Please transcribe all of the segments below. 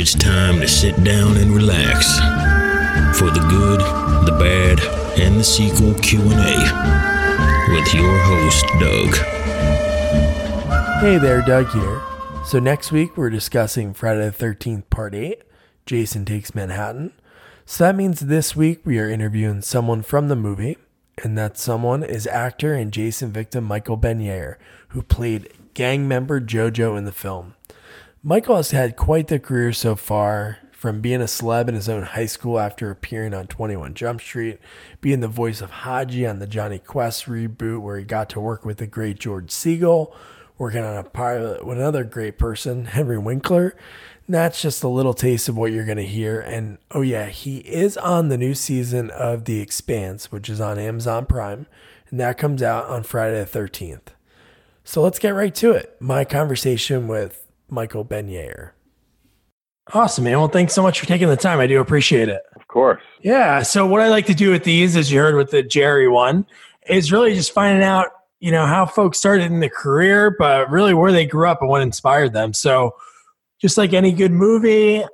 It's time to sit down and relax for the good, the bad, and the sequel Q&A with your host Doug. Hey there, Doug here. So next week we're discussing Friday the 13th Part 8, Jason Takes Manhattan. So that means this week we are interviewing someone from the movie, and that someone is actor and Jason victim Michael Benyaer, who played gang member Jojo in the film. Michael has had quite the career so far, from being a celeb in his own high school after appearing on 21 Jump Street, being the voice of Hadji on the Johnny Quest reboot where he got to work with the great George Segal, working on a pilot with another great person, Henry Winkler, And that's just a little taste of what you're going to hear. And oh, yeah, he is on the new season of The Expanse, which is on Amazon Prime, and that comes out on Friday the 13th. So let's get right to it. My conversation with Michael Benyaer. Awesome, man. Well, thanks so much for taking the time. I do appreciate it. Of course. Yeah. So, what I like to do with these, as you heard with the Jerry one, is really just finding out, you know, how folks started in the career, but really where they grew up and what inspired them. So, just like any good movie,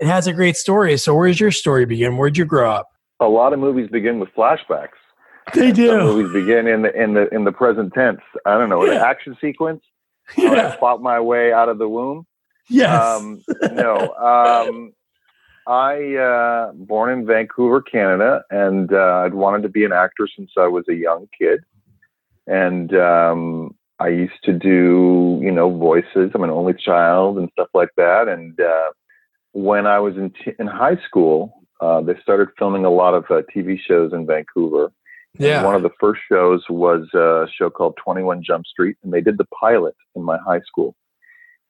it has a great story. So where's your story begin? Where'd you grow up? A lot of movies begin with flashbacks. They do. Some movies begin in the in the in the present tense. I don't know, yeah. the action sequence. Yeah. I fought my way out of the womb. Yes. Um, no. Um, I uh, born in Vancouver, Canada, and uh, I'd wanted to be an actor since I was a young kid. And um, I used to do, you know, voices. I'm an only child and stuff like that. And uh, when I was in t- in high school, uh, they started filming a lot of uh, TV shows in Vancouver. Yeah. And one of the first shows was a show called 21 Jump Street, and they did the pilot in my high school.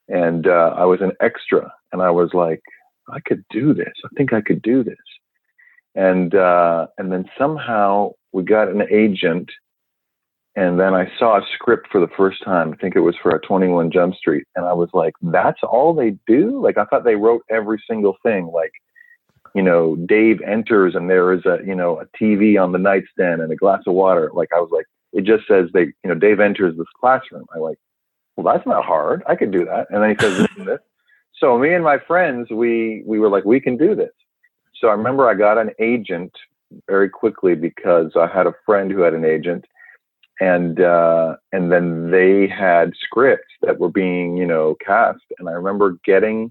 And uh, I was an extra, and I was like, I could do this. I think I could do this. And uh, and then somehow we got an agent and then I saw a script for the first time. I think it was for a 21 Jump Street. And I was like, that's all they do? Like, I thought they wrote every single thing. Like, you know, Dave enters and there is a, you know, a TV on the nightstand and a glass of water. Like, I was like, it just says they, you know, Dave enters this classroom. I like, well, that's not hard. I could do that. And then he says this and this. So me and my friends, we, we were like, we can do this. So I remember I got an agent very quickly because I had a friend who had an agent and uh, and then they had scripts that were being you know cast and i remember getting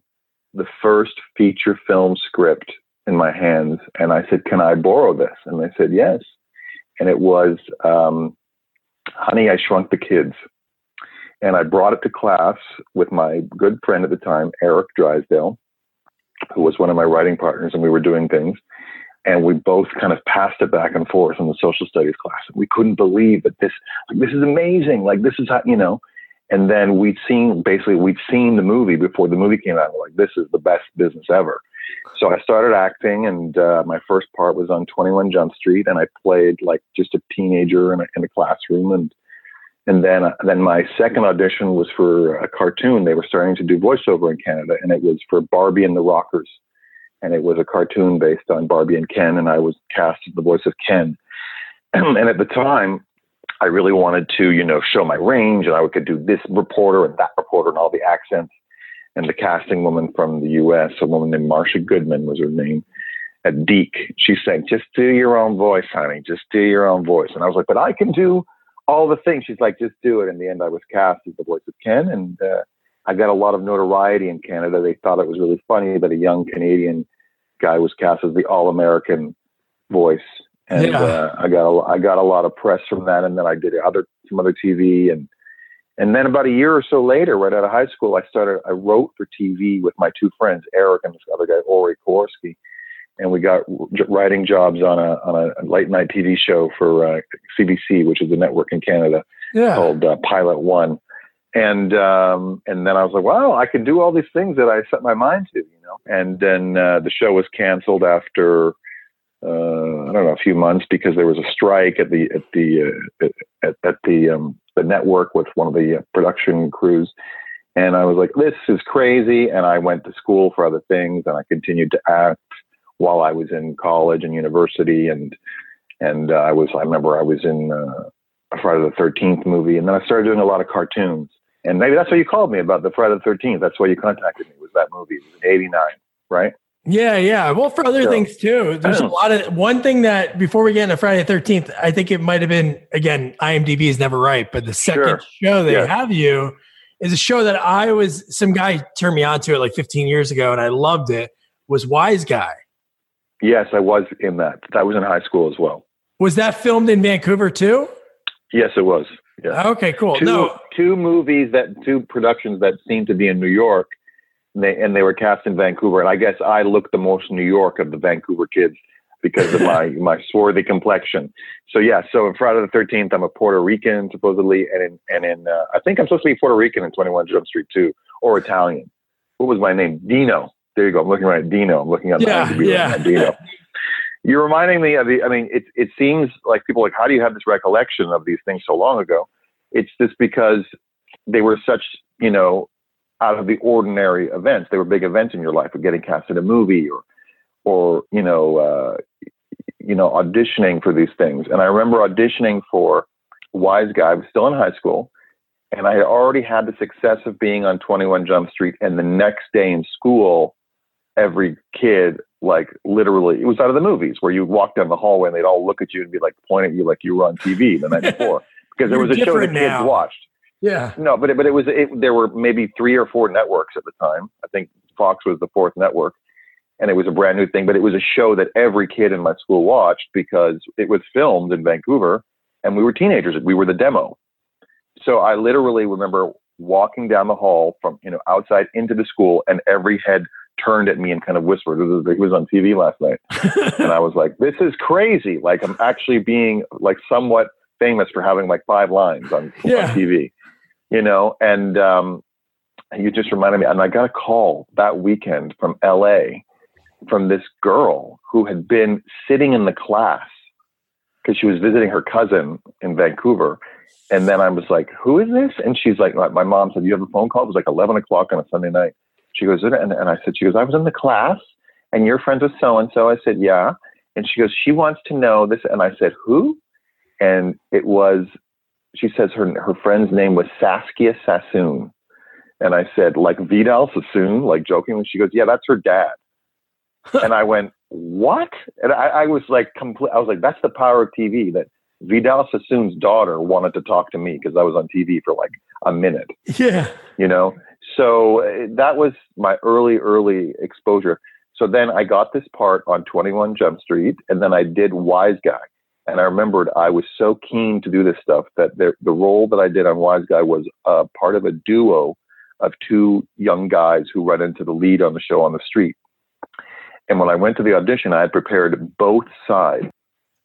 the first feature film script in my hands and i said can i borrow this and they said yes and it was um, honey i shrunk the kids and i brought it to class with my good friend at the time eric drysdale who was one of my writing partners and we were doing things and we both kind of passed it back and forth in the social studies class. We couldn't believe that this, like, this is amazing. Like, this is how, you know, and then we'd seen, basically, we'd seen the movie before the movie came out. We're like, this is the best business ever. So I started acting, and uh, my first part was on 21 Jump Street, and I played like just a teenager in a, in a classroom. And and then uh, then my second audition was for a cartoon. They were starting to do voiceover in Canada, and it was for Barbie and the Rockers and it was a cartoon based on Barbie and Ken, and I was cast as the voice of Ken. and at the time, I really wanted to, you know, show my range, and I could do this reporter and that reporter and all the accents. And the casting woman from the U.S., a woman named Marcia Goodman, was her name. At Deke, she said, "Just do your own voice, honey. Just do your own voice." And I was like, "But I can do all the things." She's like, "Just do it." In the end, I was cast as the voice of Ken, and uh, I got a lot of notoriety in Canada. They thought it was really funny that a young Canadian guy was cast as the all-American voice, and yeah. uh, I got a, I got a lot of press from that. And then I did other some other TV, and and then about a year or so later, right out of high school, I started. I wrote for TV with my two friends, Eric and this other guy, Ori Kowarski, and we got writing jobs on a on a late night TV show for uh, CBC, which is a network in Canada yeah. called uh, Pilot One and um, and then I was like, wow, I can do all these things that I set my mind to, you know. And then uh, the show was canceled after uh, I don't know a few months because there was a strike at the at the uh, at, at the um, the network with one of the uh, production crews. And I was like, this is crazy. And I went to school for other things, and I continued to act while I was in college and university. And and uh, I was I remember I was in uh, a Friday the Thirteenth movie, and then I started doing a lot of cartoons And maybe that's why you called me about the Friday the 13th. That's why you contacted me. Was that movie? It was in '89, right? Yeah, yeah. Well, for other So- things too. There's a lot of one thing that before we get into Friday the Thirteenth, I think it might have been again. IMDb is never right, but the second Sure. show they Yes. have you is a show that I was. Some guy turned me on to it like 15 years ago, and I loved it. Was Wise Guy? Yes, I was in that. That was in high school as well. Was that filmed in Vancouver too? Yes, it was. Yeah. Okay, cool. two, No, two movies that two productions that seem to be in New York, and they, and they were cast in Vancouver. And I guess I looked the most New York of the Vancouver kids because of my my swarthy complexion. So yeah, so in Friday the Thirteenth, I'm a Puerto Rican supposedly, and in and in uh, I think I'm supposed to be Puerto Rican in 21 Jump Street too, or Italian. What was my name? Dino. There you go. I'm looking right at Dino. I'm looking at Yeah, right yeah. now, Dino. You're reminding me of the. I mean, it it seems like people are like, how do you have this recollection of these things so long ago? It's just because they were such, you know, out of the ordinary events. They were big events in your life, of getting cast in a movie or, or you know, uh, you know, auditioning for these things. And I remember auditioning for Wise Guy. I was still in high school, and I had already had the success of being on 21 Jump Street. And the next day in school, every kid, like literally, it was out of the movies where you walk down the hallway and they'd all look at you and be like pointing at you like you were on TV the night before because there was a show that different kids watched. Yeah, No, but it, but it was it, there were maybe three or four networks at the time. I think Fox was the fourth network, and it was a brand new thing. But it was a show that every kid in my school watched because it was filmed in Vancouver, and we were teenagers. We were the demo. So I literally remember walking down the hall from you know outside into the school, and every head turned at me and kind of whispered. It was, it was on TV last night, and I was like, "This is crazy!" Like I'm actually being like somewhat famous for having like five lines on, Yeah. on TV, you know. And um, you just reminded me, and I got a call that weekend from L.A. from this girl who had been sitting in the class because she was visiting her cousin in Vancouver. And then I was like, "Who is this?" And she's like, "My mom said you have a phone call." It was like eleven o'clock on a Sunday night. She goes, and, and I said, "She goes, I was in the class, and you're friends with so and so." I said, "Yeah." And she goes, "She wants to know this." And I said, "Who?" And it was, she says her her friend's name was Saskia Sassoon. And I said, like Vidal Sassoon, like jokingly. She goes, "Yeah, that's her dad." and I went, "What?" And I, I was like, complete. I was like, "That's the power of TV." That Vidal Sassoon's daughter wanted to talk to me because I was on TV for like a minute yeah. you know so uh, that was my early early exposure so then i got this part on 21 jump street and then i did wise guy and i remembered i was so keen to do this stuff that the, the role that i did on wise guy was uh, part of a duo of two young guys who run into the lead on the show on the street. And when i went to the audition i had prepared both sides.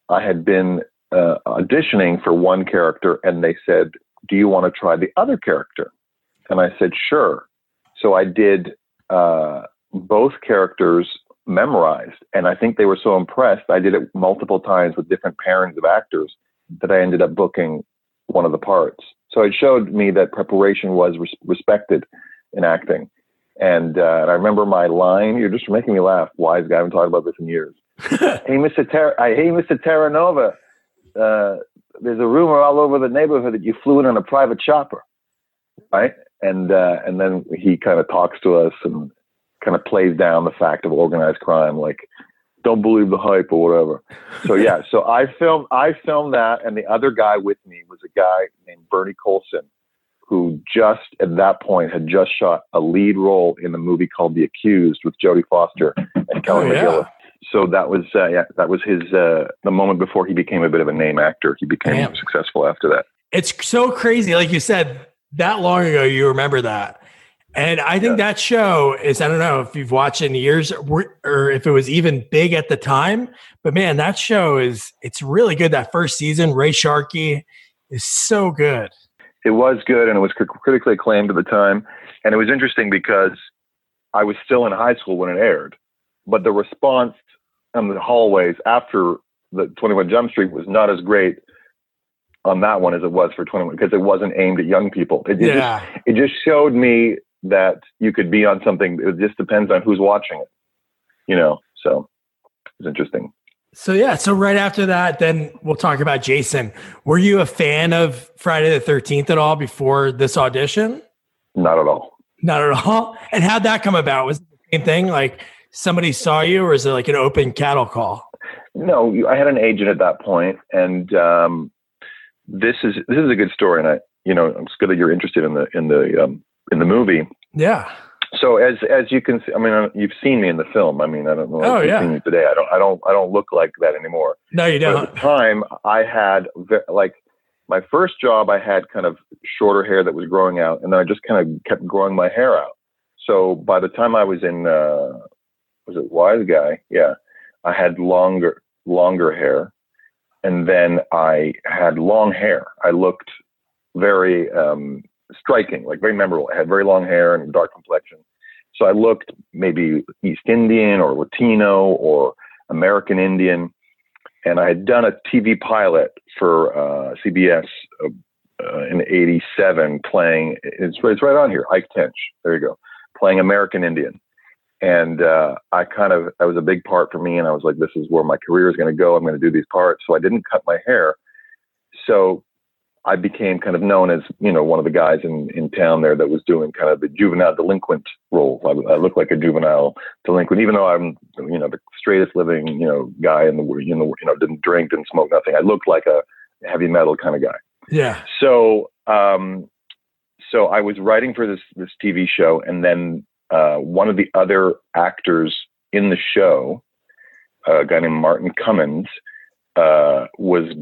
I had been uh, auditioning for one character and they said do you want to try the other character? And I said, sure. So I did uh, both characters memorized. And I think they were so impressed. I did it multiple times with different pairings of actors that I ended up booking one of the parts. So it showed me that preparation was res- respected in acting. And, uh, and I remember my line, you're just making me laugh. Wise guy, I haven't talked about this in years. hey, Mr. Ter- I, hey, Mr. Terranova, uh, there's a rumor all over the neighborhood that you flew in on a private chopper, right? And uh, and then he kind of talks to us and kind of plays down the fact of organized crime, like don't believe the hype or whatever. So yeah, so I filmed I filmed that, and the other guy with me was a guy named Bernie Coulson, who just at that point had just shot a lead role in the movie called The Accused with Jodie Foster and Kelly Oh, yeah. McGillis. So that was uh, yeah, that was his uh, the moment before he became a bit of a name actor. He became Damn. successful after that. It's so crazy. Like you said, that long ago, you remember that. And I think that show is, I don't know if you've watched it in years or, or if it was even big at the time, but man, that show is, it's really good. That first season, Ray Sharkey is so good. It was good and it was critically acclaimed at the time. And it was interesting because I was still in high school when it aired, but the response in the hallways after the 21 Jump Street was not as great on that one as it was for 21 because it wasn't aimed at young people. It, it Yeah. just it just showed me that you could be on something. It just depends on who's watching it, you know. So it's interesting. So yeah, so right after that, then we'll talk about Jason. Were you a fan of Friday the Thirteenth at all before this audition? Not at all. Not at all. And how'd that come about? Was it the same thing? Like somebody saw you, or is it like an open cattle call? No, I had an agent at that point, and um, this is this is a good story, and I, you know, it's good that you're interested in the in the um, in the movie. Yeah. So as as you can see, I mean, you've seen me in the film. I mean, I don't know if Oh, you've yeah. seen me today. I don't I don't I don't look like that anymore. No, you don't. at the time, I had like my first job. I had kind of shorter hair that was growing out, and then I just kind of kept growing my hair out. So by the time I was in, uh, was it Wise Guy? Yeah, I had longer longer hair, and then I had long hair. I looked very um, striking, like very memorable. I had very long hair and dark complexion. So I looked maybe East Indian or Latino or American Indian and I had done a TV pilot for uh, CBS uh, uh, in '87, playing. It's, it's right on here, Ike Tench. There you go, playing American Indian, and uh, I kind of that was a big part for me, and I was like, this is where my career is going to go. I'm going to do these parts, so I didn't cut my hair. So I became kind of known as you know one of the guys in in town there that was doing kind of the juvenile delinquent role. I, I look like a juvenile delinquent, even though I'm you know the straightest living you know guy in the you know you know didn't drink, didn't smoke, nothing. I looked like a heavy metal kind of guy. Yeah. So um, so I was writing for this this TV show, and then uh, one of the other actors in the show, a guy named Martin Cummins, uh, was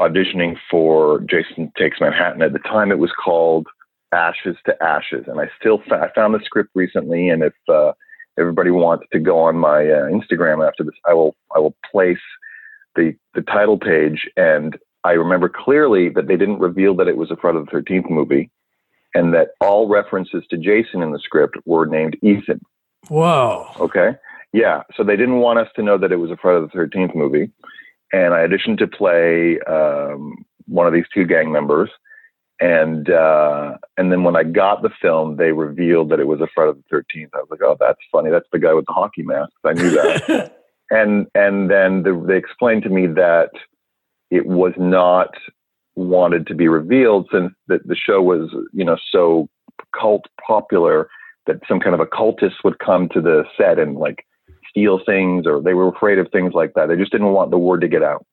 auditioning for Jason Takes Manhattan. At the time, it was called Ashes to Ashes, and I still fa- I found the script recently. And if uh, everybody wants to go on my uh, Instagram after this, I will I will place the the title page. And I remember clearly that they didn't reveal that it was a Friday the Thirteenth movie, and that all references to Jason in the script were named Ethan. Whoa. Okay. Yeah. So they didn't want us to know that it was a Friday the 13th movie. And I auditioned to play um, one of these two gang members. And uh, and then when I got the film, they revealed that it was a Friday the 13th. I was like, oh, that's funny. That's the guy with the hockey mask. I knew that. and and then the, they explained to me that it was not wanted to be revealed since the, the show was you know so cult popular that some kind of a cultist would come to the set and like steal things or they were afraid of things like that they just didn't want the word to get out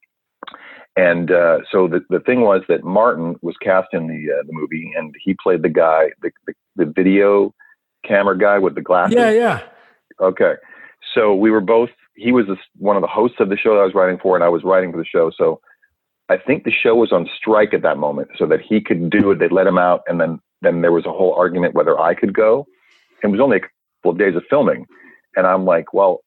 and uh, so the, the thing was that martin was cast in the uh, the movie and he played the guy the, the, the video camera guy with the glasses yeah, yeah. Okay. So we were both, he was this, one of the hosts of the show that I was writing for, and I was writing for the show. So I think the show was on strike at that moment so that he could do it. They let him out. And then, then there was a whole argument whether I could go. It was only a couple of days of filming. And I'm like, well,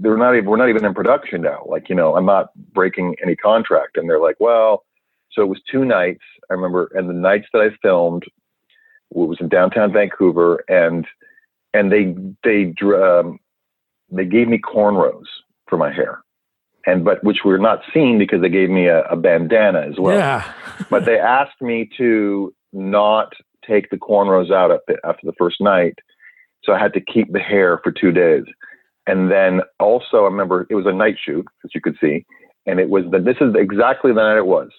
they're not even, we're not even in production now. Like, you know, I'm not breaking any contract. And they're like, well, so it was two nights. I remember, and the nights that I filmed it was in downtown Vancouver and, and they they um, they gave me cornrows for my hair, and but which were not seen because they gave me a, a bandana as well. yeah. But they asked me to not take the cornrows out after the first night, so I had to keep the hair for two days. And then also, I remember it was a night shoot, as you could see, and it was that this is exactly the night it was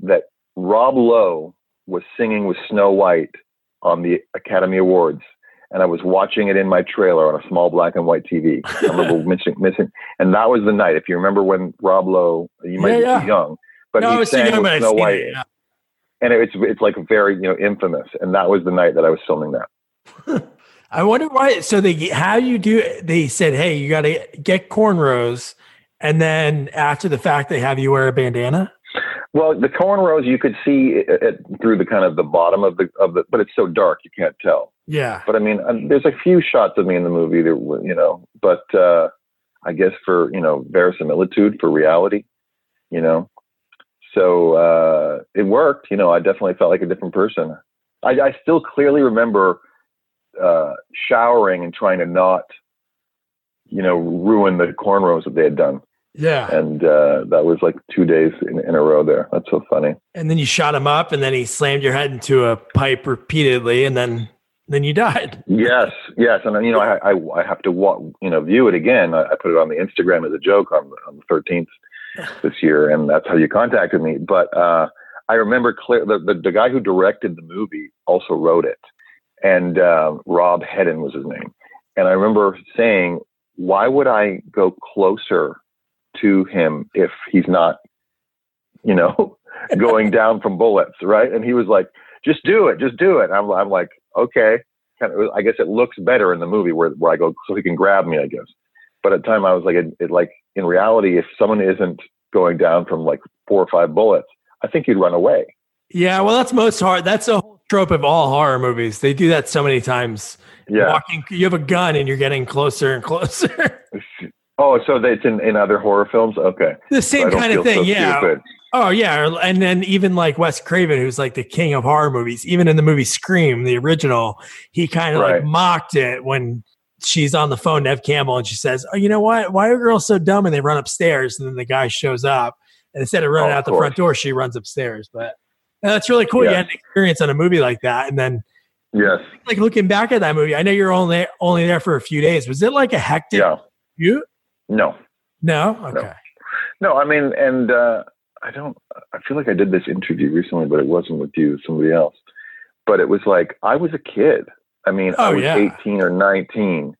that Rob Lowe was singing with Snow White on the Academy Awards and I was watching it in my trailer on a small black and white TV. I remember missing, missing, and that was the night. If you remember when Rob Lowe, you might Yeah, be yeah. too young, but no, he was sang thinking with Snow it. White, Yeah. and it's it's like very you know infamous. And that was the night that I was filming that. I wonder why. So they how you do? They said, "Hey, you got to get cornrows," and then after the fact, they have you wear a bandana. Well, the cornrows you could see it, it, through the kind of the bottom of the of the, but it's so dark you can't tell. Yeah, But I mean, uh, there's a few shots of me in the movie that you know, but uh, I guess for you know verisimilitude for reality, you know. So uh, it worked. You know, I definitely felt like a different person. I, I still clearly remember uh, showering and trying to not, you know, ruin the cornrows that they had done, yeah. and uh, that was like two days in, in a row there. That's so funny. And then you shot him up, and then he slammed your head into a pipe repeatedly, and then then you died. Yes, yes, and you know I I, I have to wa- you know view it again. I, I put it on the Instagram as a joke on the- on the thirteenth this year, and that's how you contacted me. But uh, I remember clear the, the the guy who directed the movie also wrote it, and uh, Rob Hedden was his name. And I remember saying, "Why would I go closer to him if he's not, you know, going down from bullets, right?" And he was like, "Just do it, just do it." I'm, I'm like, "Okay." Kind of, I guess it looks better in the movie where where I go so he can grab me, I guess. But at the time, I was like, it, it, like in reality, if someone isn't going down from like four or five bullets, I think you'd run away. Yeah, well, that's most hard. That's a whole trope of all horror movies. They do that so many times. Yeah. Walking, you have a gun and you're getting closer and closer. oh, so that's in, in other horror films? Okay. The same so kind of thing. So yeah. Stupid. Oh, yeah. And then even like Wes Craven, who's like the king of horror movies, even in the movie Scream, the original, he kind of Right. like mocked it when she's on the phone, Neve Campbell, and she says, Oh, you know what? Why are girls so dumb? And they run upstairs. And then the guy shows up. And instead of running Oh, of out the course. front door, she runs upstairs. But uh, that's really cool. You had an experience on a movie like that. And then Yes. like looking back at that movie, I know you're only only there for a few days. Was it like a hectic Yeah. you? No. No? Okay. No, I mean, and uh, I don't, I feel like I did this interview recently, but it wasn't with you, somebody else. But it was like, I was a kid. I mean, I Oh, was yeah. 18 or 19.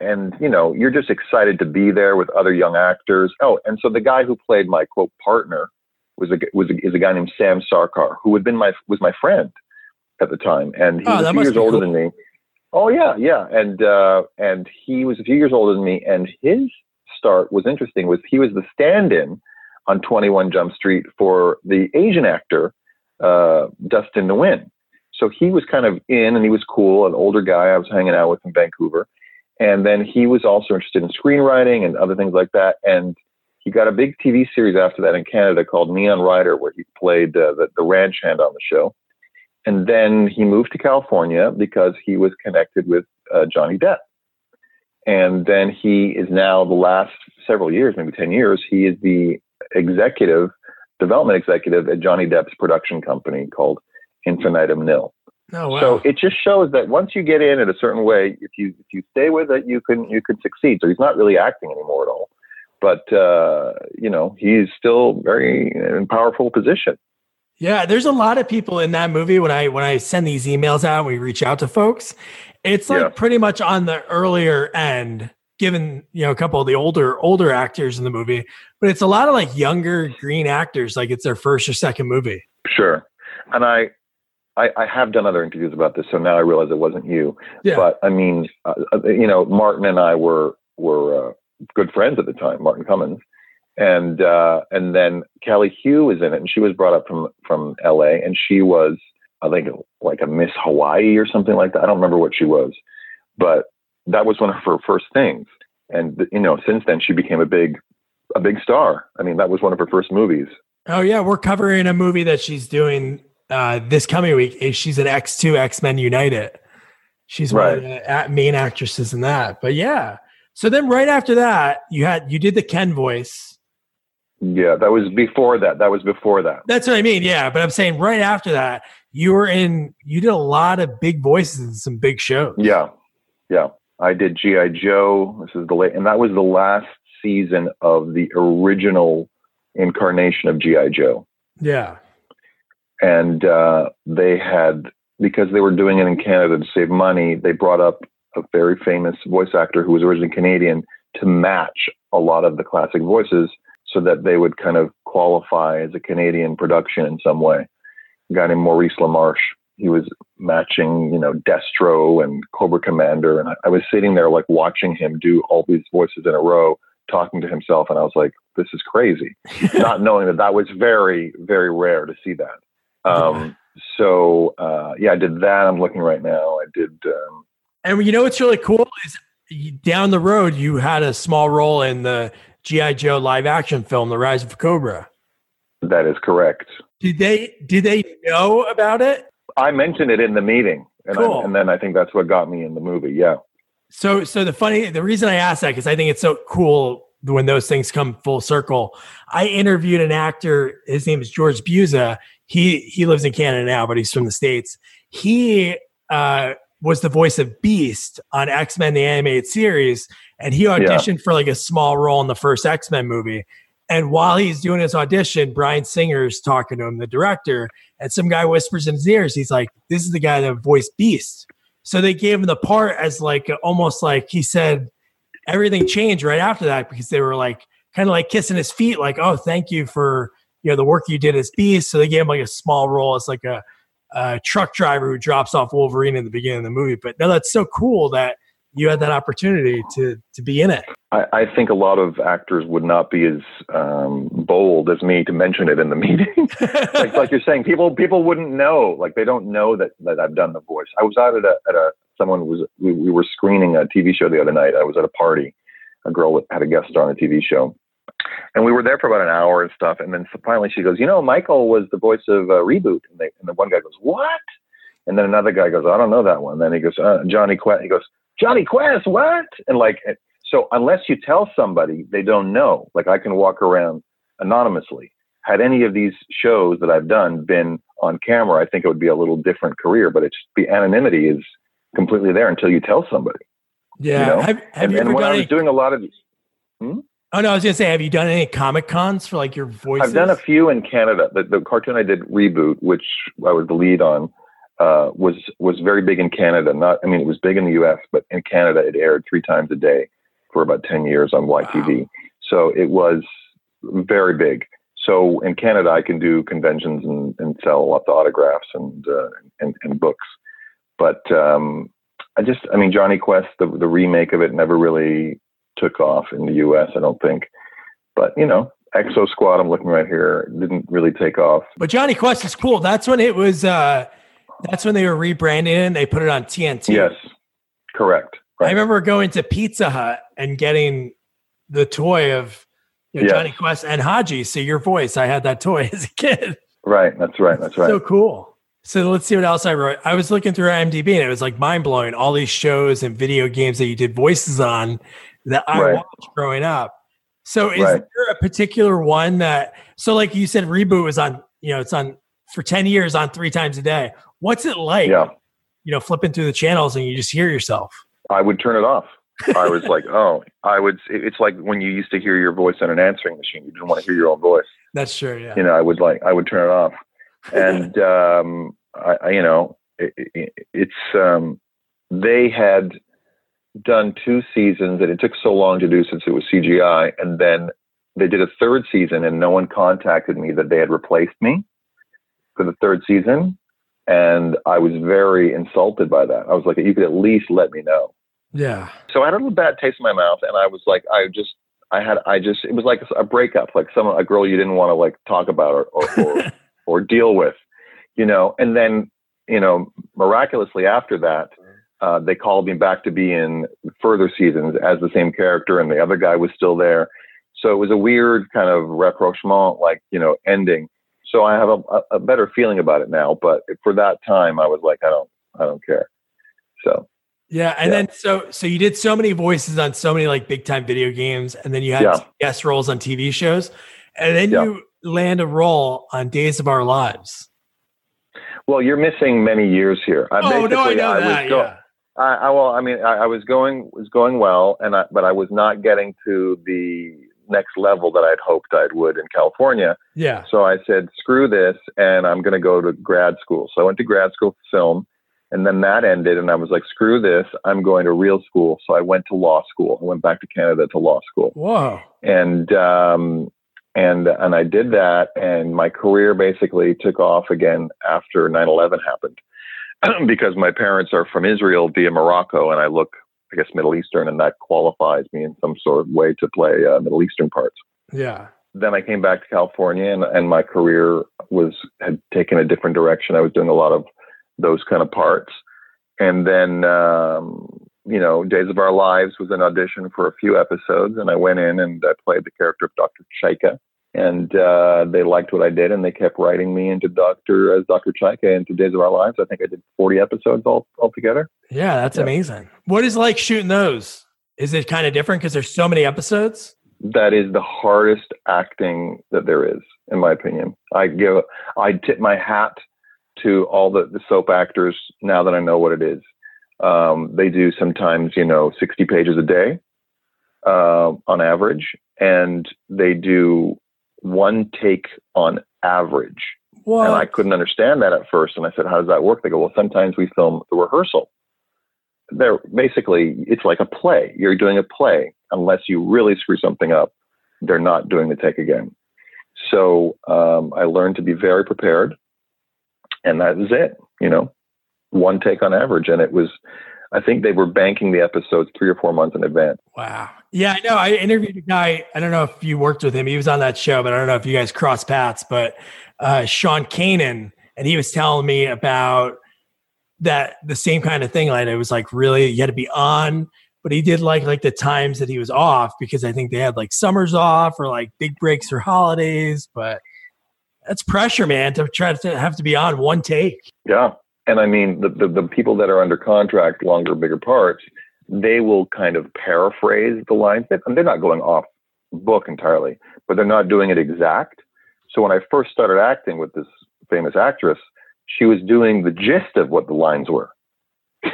And, you know, you're just excited to be there with other young actors. Oh, and so the guy who played my quote partner was a, was a, is a guy named Sam Sarkar, who had been my, was my friend at the time. And he Oh, was a few years older cool. than me. Oh yeah, yeah. And, uh, and he was a few years older than me. And his start was interesting was he was the stand-in on 21 Jump Street for the Asian actor uh, Dustin Nguyen. So he was kind of in, and he was cool, an older guy I was hanging out with in Vancouver. And then he was also interested in screenwriting and other things like that. And he got a big TV series after that in Canada called Neon Rider, where he played uh, the, the ranch hand on the show. And then he moved to California because he was connected with uh, Johnny Depp. And then he is now the last several years, maybe 10 years, he is the executive, development executive at Johnny Depp's production company called Infinitum Nil. Oh wow. So it just shows that once you get in it a certain way, if you if you stay with it, you can you can succeed. So he's not really acting anymore at all, but uh, you know he's still very in powerful position. Yeah, there's a lot of people in that movie when I when I send these emails out, we reach out to folks. It's like Yeah. pretty much on the earlier end, given you know a couple of the older older actors in the movie, but it's a lot of like younger green actors, like it's their first or second movie. Sure, and I. I, I have done other interviews about this, so now I realize it wasn't you. Yeah. But I mean, uh, uh, you know, Martin and I were were uh, good friends at the time, Martin Cummins, and uh, and then Kelly Hu was in it, and she was brought up from from L.A. and she was, I think, like a Miss Hawaii or something like that. I don't remember what she was, but that was one of her first things. And you know, since then she became a big a big star. I mean, that was one of her first movies. Oh yeah, we're covering a movie that she's doing uh, this coming week. She's an X two X Men United. She's one of the main actresses in that. But yeah, so then right after that, you had you did the Ken voice. Yeah, that was before that. That was before that. That's what I mean. Yeah, but I'm saying right after that, you were in. You did a lot of big voices in some big shows. Yeah, yeah. I did GI Joe. This is the late, and that was the last season of the original incarnation of GI Joe. Yeah. And uh, they had because they were doing it in Canada to save money. They brought up a very famous voice actor who was originally Canadian to match a lot of the classic voices, so that they would kind of qualify as a Canadian production in some way. A guy named Maurice LaMarche. He was matching, you know, Destro and Cobra Commander, and I, I was sitting there like watching him do all these voices in a row, talking to himself, and I was like, "This is crazy," not knowing that that was very, very rare to see that. Um, so uh, yeah, I did that. I'm looking right now. I did. Um, And you know what's really cool is down the road you had a small role in the GI Joe live action film, The Rise of Cobra. that is correct. Did they did they know about it? I mentioned it in the meeting, and, Cool. I, and then I think that's what got me in the movie. Yeah. So so the funny the reason I asked that because I think it's so cool when those things come full circle. I interviewed an actor. His name is George Buza. He he lives in Canada now, but he's from the states. He uh, was the voice of Beast on X Men the animated series, and he auditioned for like a small role in the first X Men movie. And while he's doing his audition, Bryan Singer's talking to him, the director, and some guy whispers in his ears, he's like, "This is the guy that voiced Beast." So they gave him the part as like almost like he said everything changed right after that because they were like kind of like kissing his feet, like, oh, thank you for you know the work you did as Beast. So they gave him like a small role as like a, a truck driver who drops off Wolverine in the beginning of the movie. But no, that's so cool that you had that opportunity to to be in it. I, I think a lot of actors would not be as um, bold as me to mention it in the meeting. like, like you're saying, people people wouldn't know. Like they don't know that that I've done the voice. I was out at a at a someone was we, we were screening a TV show the other night. I was at a party. A girl had a guest star on a TV show, and we were there for about an hour and stuff. And then finally she goes, you know, Michael was the voice of uh, Reboot. And, they, and the one guy goes, what? And then another guy goes, I don't know that one. And Then he goes, uh, Jonny Quest. He goes, Johnny Quest, what? And like, so unless you tell somebody, they don't know. Like I can walk around anonymously. Had any of these shows that I've done been on camera, I think it would be a little different career. But it's the anonymity is completely there until you tell somebody. Yeah. You know? Have, have and you and when I was doing a lot of, hmm? Oh no, I was gonna say, have you done any comic cons for like your voices? I've done a few in Canada. The, the cartoon I did, Reboot, which I was the lead on, uh, was was very big in Canada. Not, I mean, it was big in the U.S., but in Canada, it aired three times a day for about ten years on YTV. Wow. So it was very big. So in Canada, I can do conventions and, and sell lots of autographs and uh, and, and books. But um, I just, I mean, Johnny Quest, the the remake of it, never really took off in the U.S. I don't think. But you know, Exo Squad, I'm looking right here, didn't really take off. But Johnny Quest is cool. That's when it was. uh That's when they were rebranding and they put it on TNT. Yes, correct. I remember going to Pizza Hut and getting the toy of you know, Yes. Johnny Quest and Hadji. So your voice, I had that toy as a kid. Right. That's right. That's right. So cool. So let's see what else I wrote. I was looking through IMDb and it was like mind blowing. All these shows and video games that you did voices on that I Right. watched growing up. So is Right. there a particular one that? So like you said, reboot was on. You know, it's on for ten years on three times a day. What's it like? yeah. You know, flipping through the channels and you just hear yourself. I would turn it off. I was like, oh, I would. It's like when you used to hear your voice on an answering machine. You didn't want to hear your own voice. That's true. Yeah. You know, I would like, I would turn it off. And, um, I, I, you know, it, it, it's, um, they had done two seasons and it took so long to do since it was CGI. And then they did a third season and no one contacted me that they had replaced me for the third season. And I was very insulted by that. I was like, you could at least let me know. Yeah. So I had a little bad taste in my mouth, and I was like, I just, I had, I just, it was like a breakup, like some a girl you didn't want to like talk about or or, or, or deal with, you know. And then, you know, miraculously after that, uh, they called me back to be in further seasons as the same character, and the other guy was still there. So it was a weird kind of rapprochement, like you know, ending. So I have a, a better feeling about it now, but for that time, I was like, I don't, I don't care. So Yeah, and Yeah. then so so you did so many voices on so many like big time video games, and then you had Yeah. guest roles on TV shows, and then Yeah. you land a role on Days of Our Lives. Well, you're missing many years here. I oh no, I know was that. go- yeah, I, I well, I mean, I, I was going was going well, and I, but I was not getting to the next level that I'd hoped I would in California. yeah, So I said, screw this, and I'm going to go to grad school. So I went to grad school for film, and then that ended, and I was like, screw this, I'm going to real school. So I went to law school. I went back to Canada to law school Wow. and um, and and I did that, and my career basically took off again after 9/11 happened, because my parents are from Israel via Morocco, and I look, I guess, Middle Eastern, and that qualifies me in some sort of way to play uh, Middle Eastern parts. yeah, Then I came back to California, and, and my career was had taken a different direction. I was doing a lot of those kind of parts, and then um, you know, Days of Our Lives was an audition for a few episodes, and I went in and I played the character of Dr. Chaika. And uh, they liked what I did, and they kept writing me into Doctor as Dr. Chaika into Days of Our Lives. I think I did 40 episodes all altogether. yeah. That's Yeah. amazing. What is like shooting those? Is it kind of different because there's so many episodes? That is the hardest acting that there is, in my opinion. I give, I tip my hat to all the, the soap actors now that I know what it is. Um, they do sometimes, you know, 60 pages a day uh, on average, and they do one take on average. Well, And I couldn't understand that at first. And I said, How does that work? They go, Well, sometimes we film the rehearsal. they're basically it's like a play. You're doing a play unless you really screw something up. They're not doing the take again. So um, I learned to be very prepared, and that was it. You know, one take on average, and it was. I think they were banking the episodes three or four months in advance. Wow. Yeah, I know. I interviewed a guy. I don't know if you worked with him. He was on that show, but I don't know if you guys crossed paths. But uh, Sean Kanan, and he was telling me about that the same kind of thing. Like it was like really you had to be on, but he did like like the times that he was off because I think they had like summers off or like big breaks or holidays. But that's pressure, man, to try to have to be on one take. Yeah, and I mean the the, the people that are under contract, longer, bigger parts, they will kind of paraphrase the lines. And they're not going off book entirely, but they're not doing it exact. So when I first started acting with this famous actress, she was doing the gist of what the lines were. so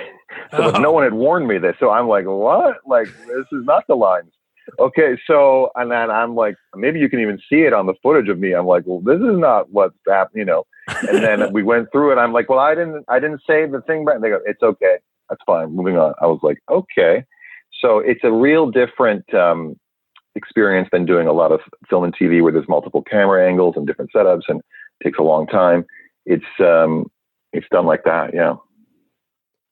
oh. no one had warned me this. So I'm like, what? Like, this is not the lines. Okay, so and then I'm like, maybe you can even see it on the footage of me. I'm like, well, this is not what's happening, you know. And then we went through it. I'm like, well, I didn't, I didn't say the thing, but they go, it's okay, that's fine. Moving on. I was like, okay. So it's a real different um, experience than doing a lot of film and TV where there's multiple camera angles and different setups and takes a long time it's um, it's done like that. Yeah.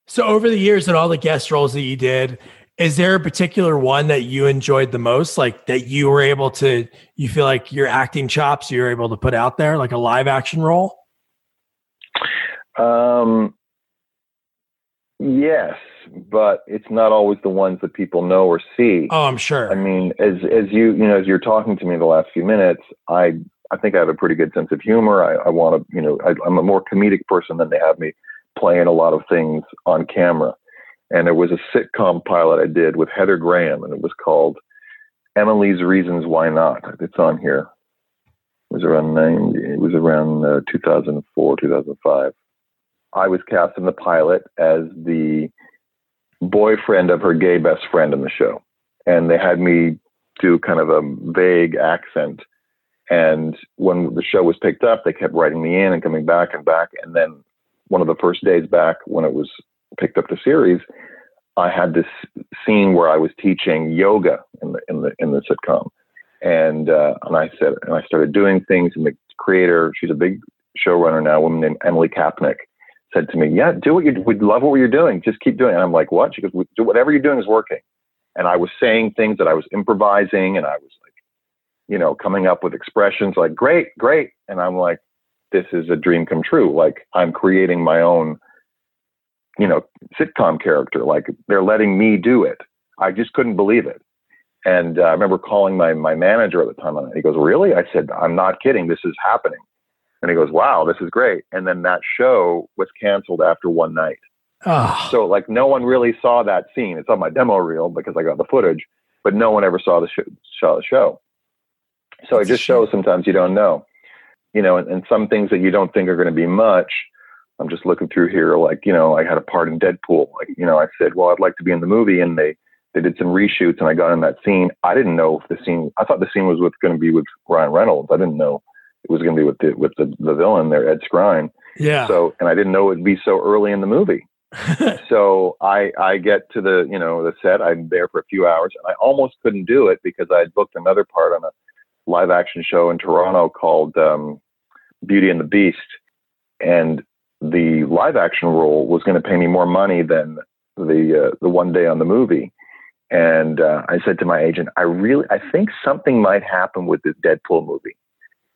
So over the years and all the guest roles that you did, is there a particular one that you enjoyed the most? Like that you were able to, you feel like your acting chops you were able to put out there, like a live action role? Um, yes, but it's not always the ones that people know or see. Oh, I'm sure. I mean, as as you you know, as you're talking to me the last few minutes, I I think I have a pretty good sense of humor. I, I want to, you know, I, I'm a more comedic person than they have me playing a lot of things on camera. And there was a sitcom pilot I did with Heather Graham, and it was called Emily's Reasons Why Not. It's on here. It was around 90, it was around uh, 2004, 2005. I was cast in the pilot as the boyfriend of her gay best friend in the show. And they had me do kind of a vague accent and when the show was picked up, they kept writing me in and coming back and back. And then one of the first days back when it was picked up the series, I had this scene where I was teaching yoga in the in the in the sitcom, and uh, and I said and I started doing things. And the creator, she's a big showrunner now, a woman named Emily Kapnek, said to me, "Yeah, do what you we love what you're doing. Just keep doing." it. And I'm like, "What?" She goes, "Do whatever you're doing is working." And I was saying things that I was improvising, and I was like, you know, coming up with expressions like great, great. And I'm like, this is a dream come true. Like I'm creating my own, you know, sitcom character. Like they're letting me do it. I just couldn't believe it. And uh, I remember calling my, my manager at the time and he goes, really? I said, I'm not kidding. This is happening. And he goes, wow, this is great. And then that show was canceled after one night. Oh. So like no one really saw that scene. It's on my demo reel because I got the footage, but no one ever saw the show. Saw the show. So it just shows sometimes you don't know, you know, and, and some things that you don't think are going to be much. I'm just looking through here, like, you know, I had a part in Deadpool. Like, you know, I said, well, I'd like to be in the movie. And they, they did some reshoots and I got in that scene. I didn't know if the scene, I thought the scene was going to be with Ryan Reynolds. I didn't know it was going to be with the, with the, the villain there, Ed Skrein. Yeah. So, and I didn't know it'd be so early in the movie. so I, I get to the, you know, the set, I'm there for a few hours and I almost couldn't do it because I had booked another part on a live action show in Toronto called um, Beauty and the Beast, and the live action role was going to pay me more money than the uh, the one day on the movie. And uh, I said to my agent, I really, I think something might happen with this Deadpool movie.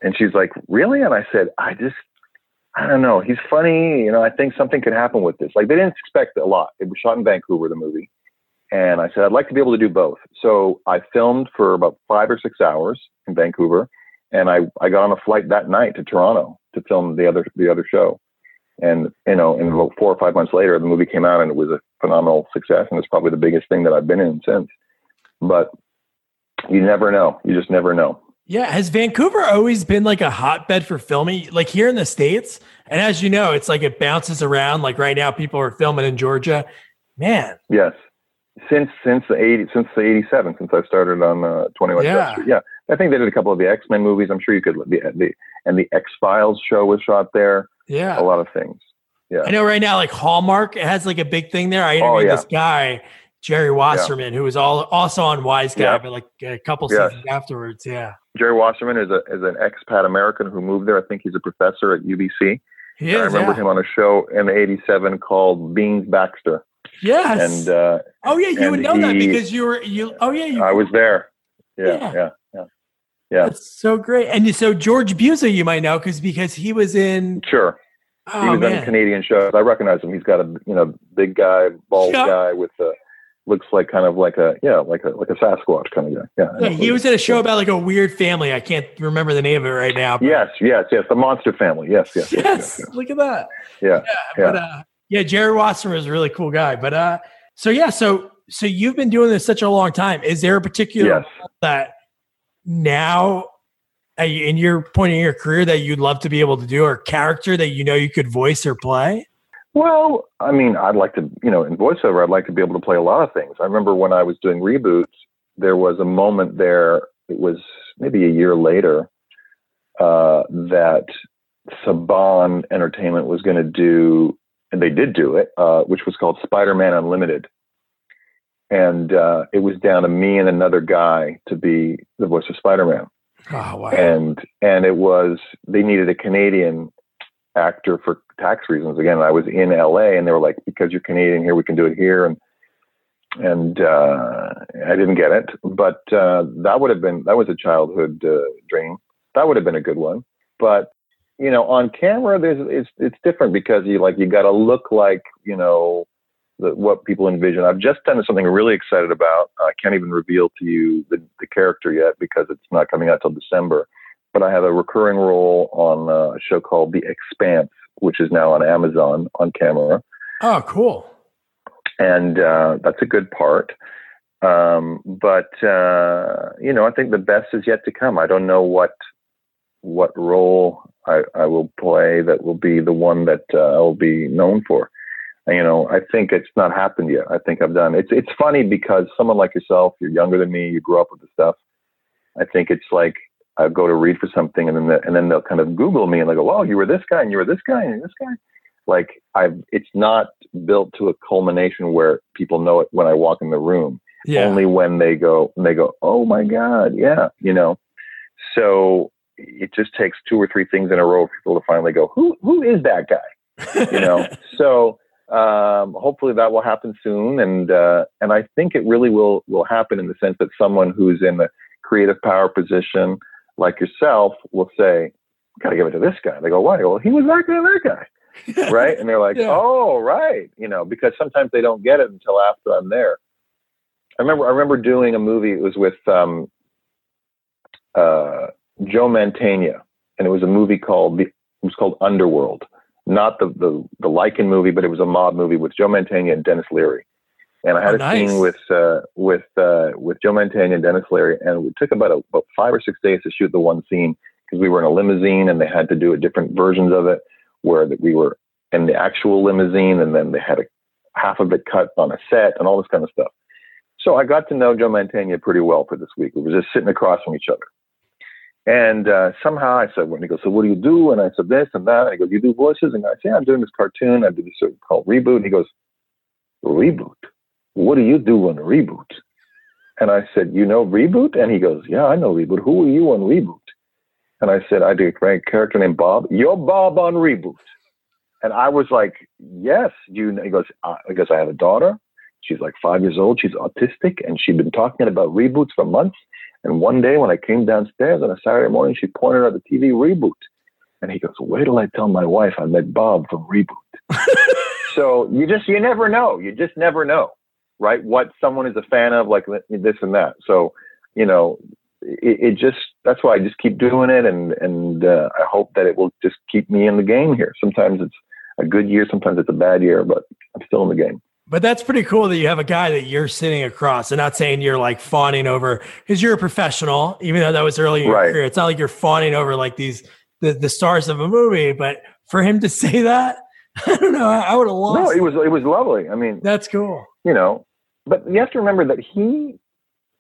And she's like, really? And I said, I just, I don't know. He's funny. You know, I think something could happen with this. Like they didn't expect a lot. It was shot in Vancouver, the movie. And I said, I'd like to be able to do both. So I filmed for about five or six hours in Vancouver. And I, I got on a flight that night to Toronto to film the other, the other show. And, you know, and about four or five months later, the movie came out and it was a phenomenal success. And it's probably the biggest thing that I've been in since. But you never know. You just never know. Yeah. Has Vancouver always been like a hotbed for filming? Like here in the States? And as you know, it's like it bounces around. Like right now, people are filming in Georgia. Man. Yes since since the 80 since the 87 since I started on uh, 21 yeah. Yeah. I think they did a couple of the X-Men movies. I'm sure you could the the and the X-Files show was shot there. Yeah. A lot of things. yeah. I know right now, like Hallmark has like a big thing there. I interviewed yeah. this guy, Jerry Wasserman, who was all also on Wise Guy, Yeah. but like a couple seasons afterwards. Yeah, Jerry Wasserman is a is an expat American who moved there. I think he's a professor at UBC. he I remember yeah. him on a show in '87 called Beans Baxter, Yes. and uh, oh yeah, you would know that because you were you. Oh yeah, you. I was there. Yeah, Yeah. yeah, yeah, yeah. That's so great. And so George Buza, you might know because because he was in. Sure. Oh he was on Canadian shows. I recognize him. He's got a you know big guy, bald Yeah. guy with a looks like kind of like a yeah like a like a Sasquatch kind of guy. Yeah. yeah, he was in a show about like a weird family. I can't remember the name of it right now. but- Yes, yes, yes. The Monster Family. Yes, yes, yes. Yes, yes, look at that. Yeah, but uh, yeah, Jerry Wasserman was a really cool guy. But uh, so yeah, so so you've been doing this such a long time. Is there a particular Yes. that now, uh, in your point in your career, that you'd love to be able to do, or character that you know you could voice or play? Well, I mean, I'd like to, you know, in voiceover, I'd like to be able to play a lot of things. I remember when I was doing reboots, there was a moment there, it was maybe a year later, uh, that Saban Entertainment was going to do, and they did do it, uh, which was called Spider Man Unlimited. And uh, it was down to me and another guy to be the voice of Spider Man Oh wow! and and it was they needed a Canadian actor for tax reasons. Again, I was in LA, and they were like, "Because you're Canadian here, we can do it here." And and uh, I didn't get it, but uh, that would have been that was a childhood uh, dream. That would have been a good one. But you know, on camera, there's it's it's different because you like you got to look like you know the, what people envision. I've just done something really excited about. I can't even reveal to you the, the character yet because it's not coming out till December. But I have a recurring role on a show called The Expanse, which is now on Amazon on camera, oh, cool. and uh, that's a good part. Um, but uh, you know, I think the best is yet to come. I don't know what what role I, I will play that will be the one that uh, I will be known for. And, you know, I think it's not happened yet. I think I've done. It's it's funny because someone like yourself, you're younger than me, you grew up with the stuff. I think it's like I go to read for something, and then the, and then they'll kind of Google me and they go, "Well, you were this guy, and you were this guy, and this guy." Like I've, it's not built to a culmination where people know it when I walk in the room Yeah. only when they go when they go oh my god yeah you know so it just takes two or three things in a row for people to finally go who who is that guy you know so um, hopefully that will happen soon and uh, and I think it really will will happen in the sense that someone who's in the creative power position like yourself will say gotta give it to this guy. They go why? Well he was that guy that guy. Right? And they're like Yeah. oh right. You know because sometimes they don't get it until after i'm there. I remember i remember doing a movie it was with um uh joe mantegna and it was a movie called the it was called underworld. Not the the the Lycan movie but it was a mob movie with joe mantegna and denis leary and i had Oh, a nice. scene with uh with uh with joe mantegna and denis leary and it took about a, about five or six days to shoot the one scene because we were in a limousine and they had to do a different versions of it where that we were in the actual limousine and then they had a half of it cut on a set and all this kind of stuff. So I got to know Joe Mantegna pretty well for this week. We were just sitting across from each other. And uh, somehow I said, when he goes, so what do you do? And I said this and that. And he goes, you do voices? And I said, yeah, I'm doing this cartoon. I do this sort of called Reboot. And he goes, Reboot? What do you do on reboot? And I said, you know Reboot? And he goes, yeah, I know Reboot. Who are you on Reboot? And I said, I do a character named Bob. You're Bob on Reboot. And I was like, yes. You know, he goes, I guess I have a daughter. She's like five years old. She's autistic, and she'd been talking about reboots for months. And one day, when I came downstairs on a Saturday morning, she pointed at the TV reboot, and he goes, "Wait till I tell my wife I met Bob from Reboot." so you just you never know. You just never know, right? What someone is a fan of, like this and that. So you know, it, it just that's why I just keep doing it, and and uh, I hope that it will just keep me in the game here. Sometimes it's a good year, sometimes it's a bad year, but I'm still in the game. But that's pretty cool that you have a guy that you're sitting across and not saying you're like fawning over because you're a professional, even though that was early in your Right. career. It's not like you're fawning over like these the, the stars of a movie, but for him to say that, I don't know, I, I would have lost. No, it was it was lovely. I mean, that's cool. you know, but you have to remember that he,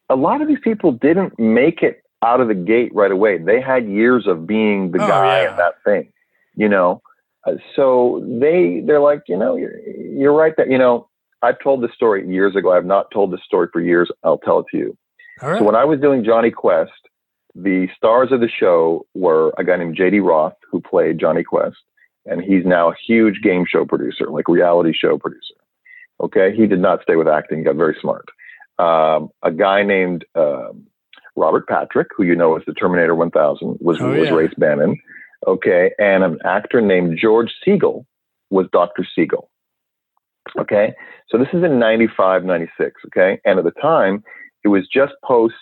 a lot of these people didn't make it out of the gate right away. They had years of being the Oh, guy yeah. in that thing, you know. Uh, so they they're like, you know, you're, you're right that you know. I've told this story years ago. I've not told this story for years. I'll tell it to you. All right. So when I was doing Johnny Quest, the stars of the show were a guy named JD Roth who played Johnny Quest, and he's now a huge game show producer, like reality show producer. Okay, he did not stay with acting; got very smart. Um, a guy named um, Robert Patrick, who you know as the Terminator 1000, was Oh, was yeah. Race Bannon. Okay, and an actor named George Segal was Dr. Segal. Okay, so this is in 95, 96. Okay, and at the time, it was just post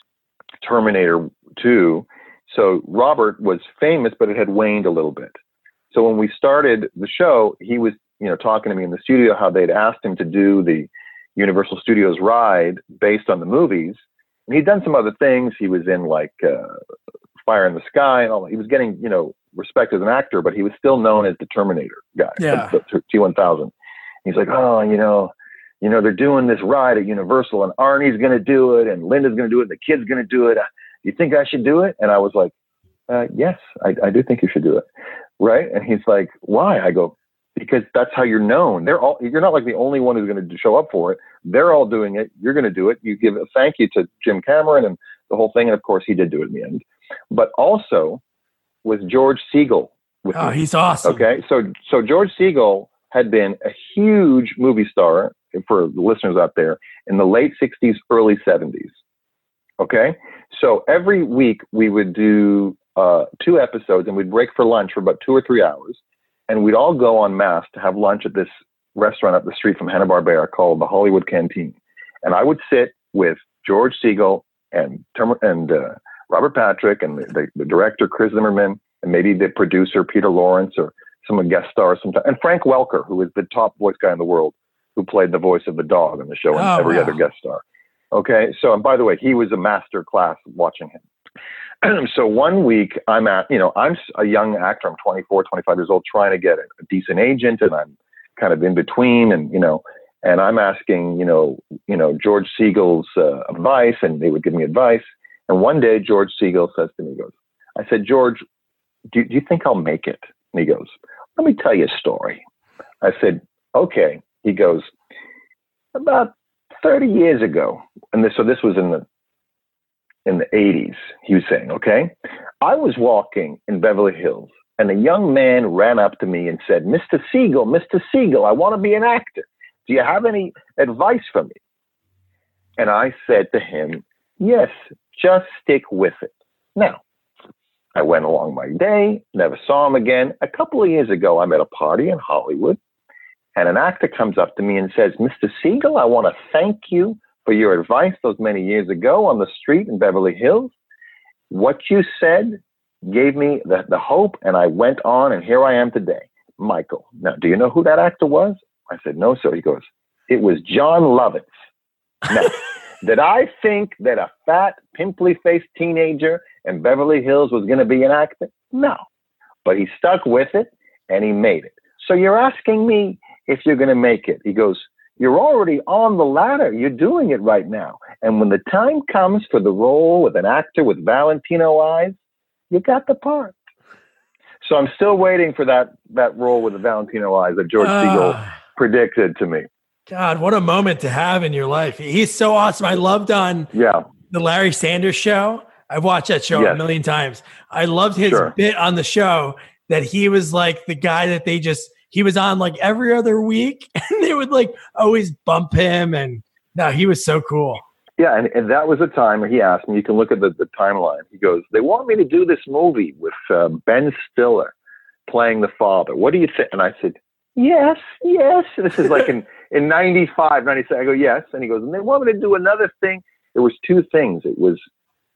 Terminator 2. So Robert was famous, but it had waned a little bit. So when we started the show, he was, you know, talking to me in the studio how they'd asked him to do the Universal Studios ride based on the movies. And he'd done some other things. He was in like uh, Fire in the Sky and all that. He was getting, you know, respect as an actor, but he was still known as the Terminator guy, Yeah. the, the T1000. He's like, oh, you know, you know, they're doing this ride at Universal and Arnie's going to do it and Linda's going to do it and the kid's going to do it. You think I should do it? And I was like, uh, yes, I, I do think you should do it. Right. And he's like, why? I go, because that's how you're known. They're all, you're not like the only one who's going to show up for it. They're all doing it. You're going to do it. You give a thank you to Jim Cameron and the whole thing. And of course he did do it in the end, but also was George Segal with oh, me. he's awesome. Okay, so so George Segal had been a huge movie star for the listeners out there in the late '60s, early '70s. Okay, so every week we would do uh, two episodes, and we'd break for lunch for about two or three hours, and we'd all go en masse to have lunch at this restaurant up the street from Hanna Barbera called the Hollywood Canteen, and I would sit with George Segal and and uh, Robert Patrick and the, the, director Chris Zimmerman and maybe the producer Peter Lawrence or some guest stars sometime and Frank Welker, who is the top voice guy in the world, who played the voice of the dog on the show and Oh, every wow. other guest star. Okay, so and by the way, he was a master class watching him. so one week I'm at, you know, I'm a young actor. I'm 24, 25 years old, trying to get a, decent agent, and I'm kind of in between, and you know, and I'm asking, you know, you know, George Segal's uh, advice, and they would give me advice. And one day, George Segal says to me, "goes, I said, George, do, do you think I'll make it?" And he goes, "Let me tell you a story." I said, "Okay." He goes, "About 30 years ago, and this, so this was in the in the 80s." He was saying, "Okay, I was walking in Beverly Hills, and a young man ran up to me and said, "Mr. Segal, Mr. Segal, I want to be an actor. Do you have any advice for me?" And I said to him, Yes, just stick with it. Now, I went along my day, never saw him again. A couple of years ago, I'm at a party in Hollywood, and an actor comes up to me and says, Mr. Segal, I want to thank you for your advice those many years ago on the street in Beverly Hills. What you said gave me the, the hope, and I went on, and here I am today. Michael. Now, do you know who that actor was? I said, No, sir. He goes, It was Jon Lovitz. Now, did I think that a fat, pimply faced teenager in Beverly Hills was going to be an actor? No. But he stuck with it and he made it. So you're asking me if you're going to make it. He goes, You're already on the ladder. You're doing it right now. And when the time comes for the role with an actor with Valentino eyes, you got the part. So I'm still waiting for that, that role with the Valentino eyes that George Segal Ah, predicted to me. God, what a moment to have in your life. He's so awesome. I loved on Yeah. the Larry Sanders show. I've watched that show a million times. I loved his Sure. bit on the show that he was like the guy that they just he was on like every other week and they would like always bump him and no, he was so cool. Yeah, and, and that was a time where he asked me, you can look at the, the timeline. He goes, They want me to do this movie with uh, Ben Stiller playing the father. What do you think? And I said, Yes, yes. This is like in, in 95, 96. I go, Yes. And he goes, And they want me to do another thing. There was two things. It was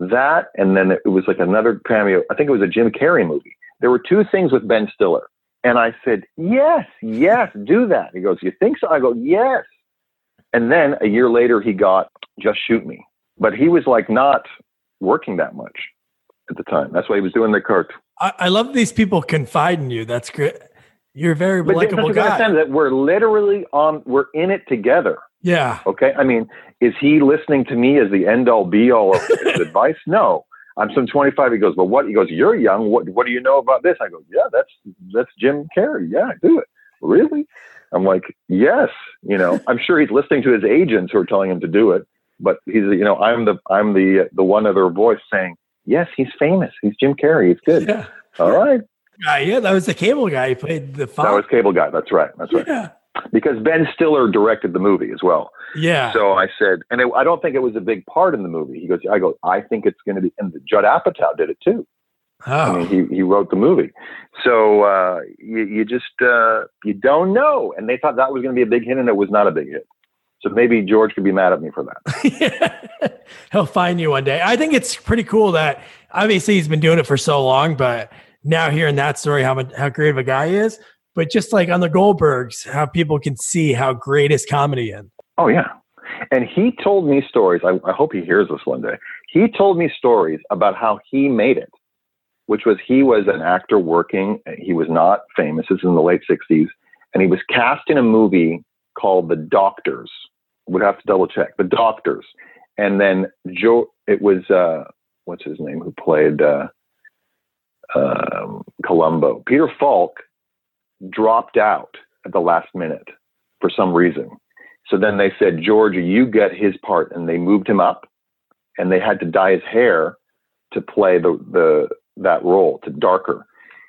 that, and then it was like another cameo. I think it was a Jim Carrey movie. There were two things with Ben Stiller. And I said, Yes, yes, do that. He goes, You think so? I go, Yes. And then a year later, he got Just Shoot Me. But he was like not working that much at the time. That's why he was doing the cart. I, I love these people confide in you. That's great. You're a very But likable that's what I guy. understand that we're literally on, we're in it together. Yeah. Okay. I mean, is he listening to me as the end all be all of his advice? No. I'm some 25. He goes, but what? He goes, you're young. What, what do you know about this? I go, yeah, that's, that's Jim Carrey. Yeah, do it. Really? I'm like, yes, you know, I'm sure he's listening to his agents who are telling him to do it, but he's, you know, I'm the, I'm the, the one other voice saying, yes, he's famous. He's Jim Carrey. He's good. Yeah. All right. Uh, yeah, that was the cable guy. He played the That was Cable Guy. That's right. That's right. Yeah. Because Ben Stiller directed the movie as well. Yeah. So I said, and it, I don't think it was a big part in the movie. He goes, I go, I think it's going to be, and Judd Apatow did it too. I oh. mean, he, he wrote the movie. So uh, you, you just, uh, you don't know. And they thought that was going to be a big hit, and it was not a big hit. So maybe George could be mad at me for that. He'll find you one day. I think it's pretty cool that obviously he's been doing it for so long, but now hearing that story, how how great of a guy he is, but just like on the Goldbergs, how people can see how great his comedy is. Oh, yeah. And he told me stories. I, I hope he hears this one day. He told me stories about how he made it, which was he was an actor working. He was not famous. This is in the late 60s. And he was cast in a movie called The Doctors. Would have to double check. The Doctors. And then Joe, it was, uh, what's his name, who played uh, um, Columbo. Peter Falk dropped out at the last minute for some reason. So then they said, George, you get his part. And they moved him up and they had to dye his hair to play the, the, that role to darker.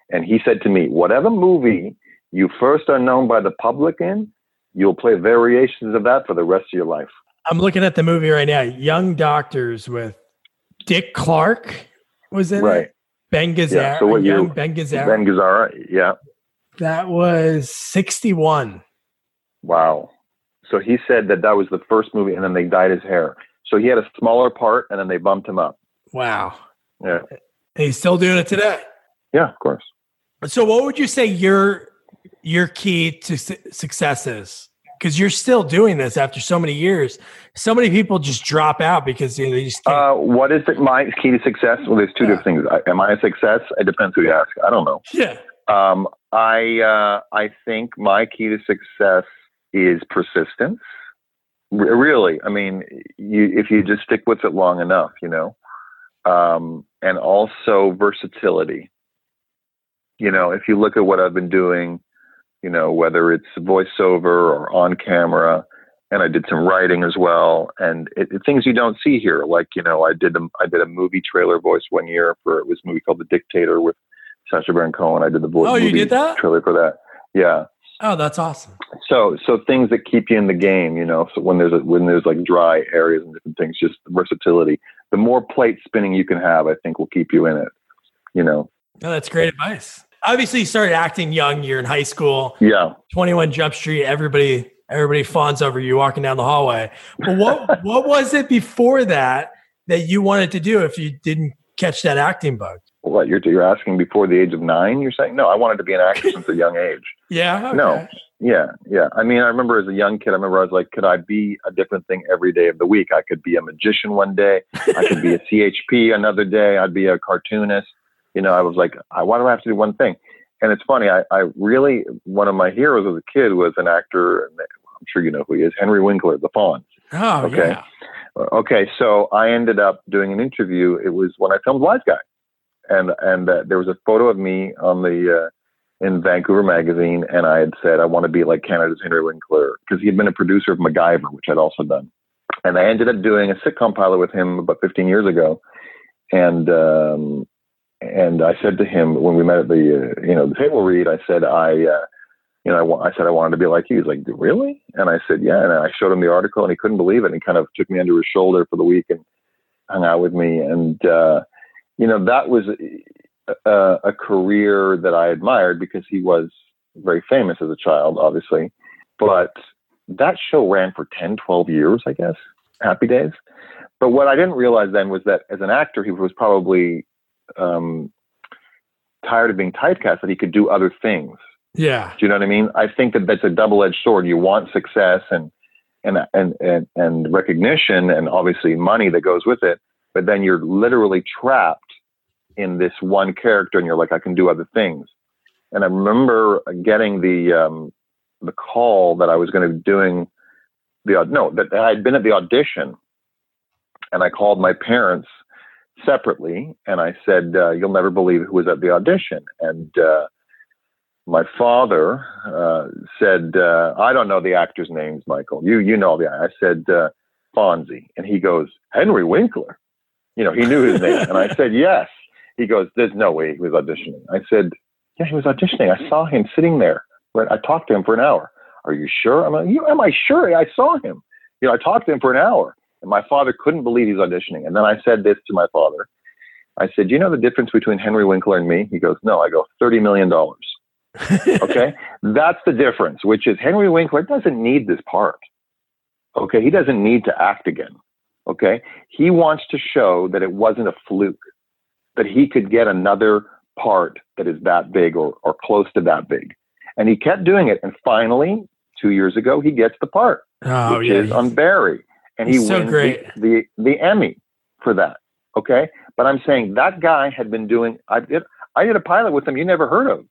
And he said to me, whatever movie you first are known by the public in, you'll play variations of that for the rest of your life. I'm looking at the movie right now. Young Doctors with Dick Clark was in Right. it. Ben Gazzara. Yeah, so what year- Ben Gazzara. Ben Gazzara. Yeah. That was 61. Wow. So he said that that was the first movie and then they dyed his hair. So he had a smaller part and then they bumped him up. Wow. Yeah. He's still doing it today. Yeah, of course. So what would you say your your key to su- success is? Because you're still doing this after so many years. So many people just drop out because you know, they just. Uh, what is it, my key to success? Well, there's two Yeah. different things. I, am I a success? It depends who you ask. I don't know. yeah. Um, I uh, I think my key to success is persistence. R- really, I mean, you, if you just stick with it long enough, you know, um, and also versatility. You know, if you look at what I've been doing, you know, whether it's voiceover or on camera, and I did some writing as well, and it, it- things you don't see here, like you know, I did a, I did a movie trailer voice one year for it was a movie called The Dictator with Sacha Baron Cohen. I did the voice. Oh, you did that? trailer for that. Yeah. Oh, that's awesome. So so things that keep you in the game, you know. So when there's a, when there's like dry areas and different things, just versatility. The more plate spinning you can have, I think, will keep you in it. You know. No, that's great advice. Obviously, you started acting young. You're in high school. Yeah. 21 Jump Street. Everybody, everybody fawns over you walking down the hallway. But what, what was it before that that you wanted to do if you didn't catch that acting bug? What you're you're asking before the age of nine? You're saying no. I wanted to be an actor since a young age. Yeah. okay. No. Yeah, yeah. I mean, I remember as a young kid, I remember I was like, could I be a different thing every day of the week? I could be a magician one day. I could be a CHP another day. I'd be a cartoonist. You know, I was like, I, why do I have to do one thing? And it's funny. I, I really, one of my heroes as a kid was an actor. I'm sure you know who he is, Henry Winkler, the Fonz. Oh, Okay. yeah. Okay, so I ended up doing an interview. It was when I filmed Wise Guy, and and uh, there was a photo of me on the uh, in Vancouver magazine, and I had said I want to be like Canada's Henry Winkler because he had been a producer of MacGyver, which I'd also done, and I ended up doing a sitcom pilot with him about 15 years ago, and um, and I said to him when we met at the uh, you know the table read, I said I. Uh, you know, I, I said I wanted to be like you. He's like, really? And I said, yeah. And I showed him the article, and he couldn't believe it. And he kind of took me under his shoulder for the week and hung out with me. And uh, you know, that was a, a career that I admired because he was very famous as a child, obviously. But that show ran for 10, 12 years, I guess. Happy Days. But what I didn't realize then was that as an actor, he was probably um, tired of being typecast, that he could do other things. Yeah. Do you know what I mean? I think that that's a double-edged sword. You want success and and and and, and recognition and obviously money that goes with it, but then you're literally trapped in this one character, and you're like, I can do other things. And I remember getting the um, the call that I was going to be doing the no that I had been at the audition, and I called my parents separately, and I said, uh, "You'll never believe who was at the audition." And uh, my father uh, said, uh, "I don't know the actors' names, Michael. You you know the." I said uh, Fonzie, and he goes, "Henry Winkler." You know, he knew his name, and I said, "Yes." He goes, "There's no way he was auditioning." I said, "Yeah, he was auditioning. I saw him sitting there. I talked to him for an hour. Are you sure?" I'm like, "You am I sure? I saw him. You know, I talked to him for an hour." And my father couldn't believe he's auditioning. And then I said this to my father. I said, "You know the difference between Henry Winkler and me?" He goes, "No." I go, 30 million dollars." okay, that's the difference. Which is Henry Winkler doesn't need this part. Okay, he doesn't need to act again. Okay, he wants to show that it wasn't a fluke, that he could get another part that is that big or, or close to that big. And he kept doing it. And finally, two years ago, he gets the part, Oh which yeah, is on Barry. And he so wins. The, the, the Emmy for that. Okay. But I'm saying that guy had been doing, I did, I did a pilot with him you never heard of.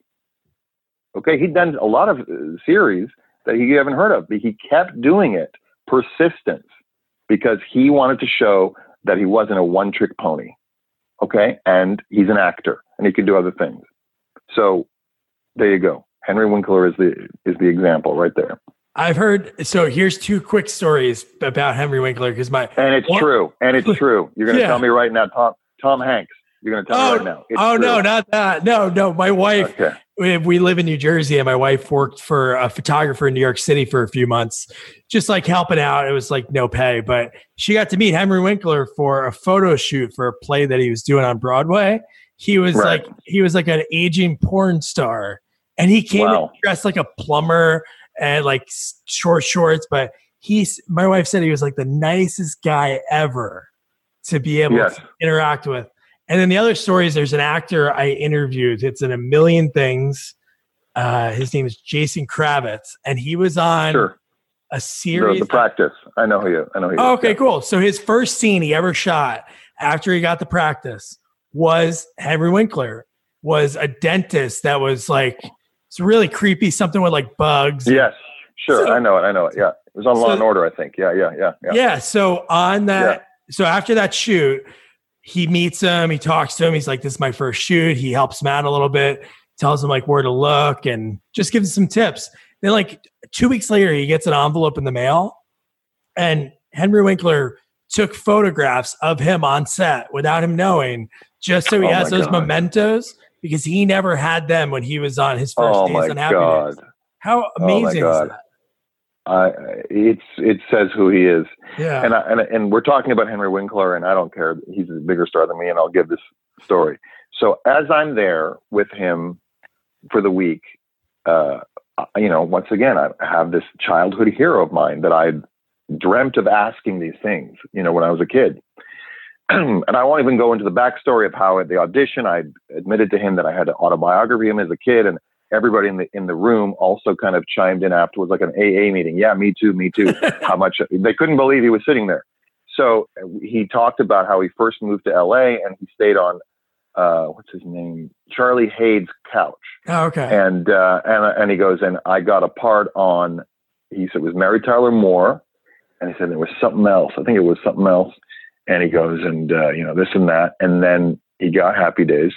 Okay. He'd done a lot of uh, series that you haven't heard of, but he kept doing it, persistence, because he wanted to show that he wasn't a one trick pony. Okay. And he's an actor and he could do other things. So there you go. Henry Winkler is the, is the example right there. I've heard. So here's two quick stories about Henry Winkler because my And it's What? true. And it's true. You're going to Yeah. tell me right now, Tom, Tom Hanks. You're going to tell oh me right now. It's oh no, not that. No, no. My wife. Okay. we, we live in New Jersey, and my wife worked for a photographer in New York City for a few months, just like helping out. It was like no pay, but she got to meet Henry Winkler for a photo shoot for a play that he was doing on Broadway. He was Right. like he was like an aging porn star, and he came Wow. dressed like a plumber and like short shorts. But he's my wife said he was like the nicest guy ever to be able Yes. to interact with. And then the other story is there's an actor I interviewed. It's in a million things. Uh, his name is Jason Kravitz, and he was on Sure. a The, series. the practice. I know who you. I know who you. Oh, okay, yeah. cool. So his first scene he ever shot after he got the practice was Henry Winkler was a dentist that was like it's really creepy, something with like bugs. Yes. Sure. So- I know it. I know it. Yeah. It was on Law and Order. I think. Yeah. Yeah. Yeah. Yeah. Yeah. So on that, so after that shoot, he meets him, he talks to him. He's like, This is my first shoot. He helps him out a little bit, tells him like where to look and just gives him some tips. Then, like two weeks later, he gets an envelope in the mail, and Henry Winkler took photographs of him on set without him knowing, just so he Oh has those God. mementos because he never had them when he was on his first Oh days on Happy God. Days. How oh my amazing is I. It's. It says who he is. Yeah. And I, and and we're talking about Henry Winkler, and I don't care. He's a bigger star than me, and I'll give this story. So as I'm there with him for the week, uh, you know, once again, I have this childhood hero of mine that I dreamt of asking these things. You know, when I was a kid. and I won't even go into the backstory of how at the audition I admitted to him that I had an autobiography of him as a kid, and everybody in the in the room also kind of chimed in afterwards, like an AA meeting. Yeah, me too, me too. how much they couldn't believe he was sitting there. So he talked about how he first moved to LA and he stayed on uh, what's his name, Charlie Hade's couch, Oh, okay. and uh, and and he goes and I got a part on. He said it was Mary Tyler Moore, and he said there was something else. I think it was something else. And he goes and uh, you know this and that, and then he got Happy Days,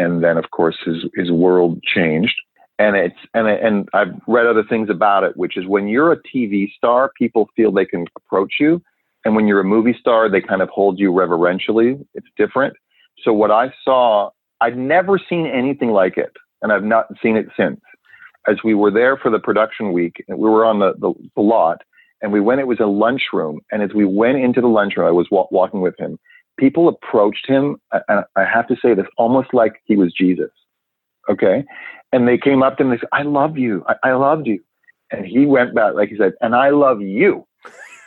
and then of course his his world changed. And it's and and I've read other things about it, which is when you're a TV star, people feel they can approach you, and when you're a movie star, they kind of hold you reverentially. It's different. So what I saw, I'd never seen anything like it, and I've not seen it since. As we were there for the production week, we were on the, the, the lot, and we went. It was a lunchroom, and as we went into the lunchroom, I was wa- walking with him. People approached him, and I have to say this, almost like he was Jesus. Okay, and they came up to him and they said, "I love you. I, I loved you," and he went back, like he said, "And I love you."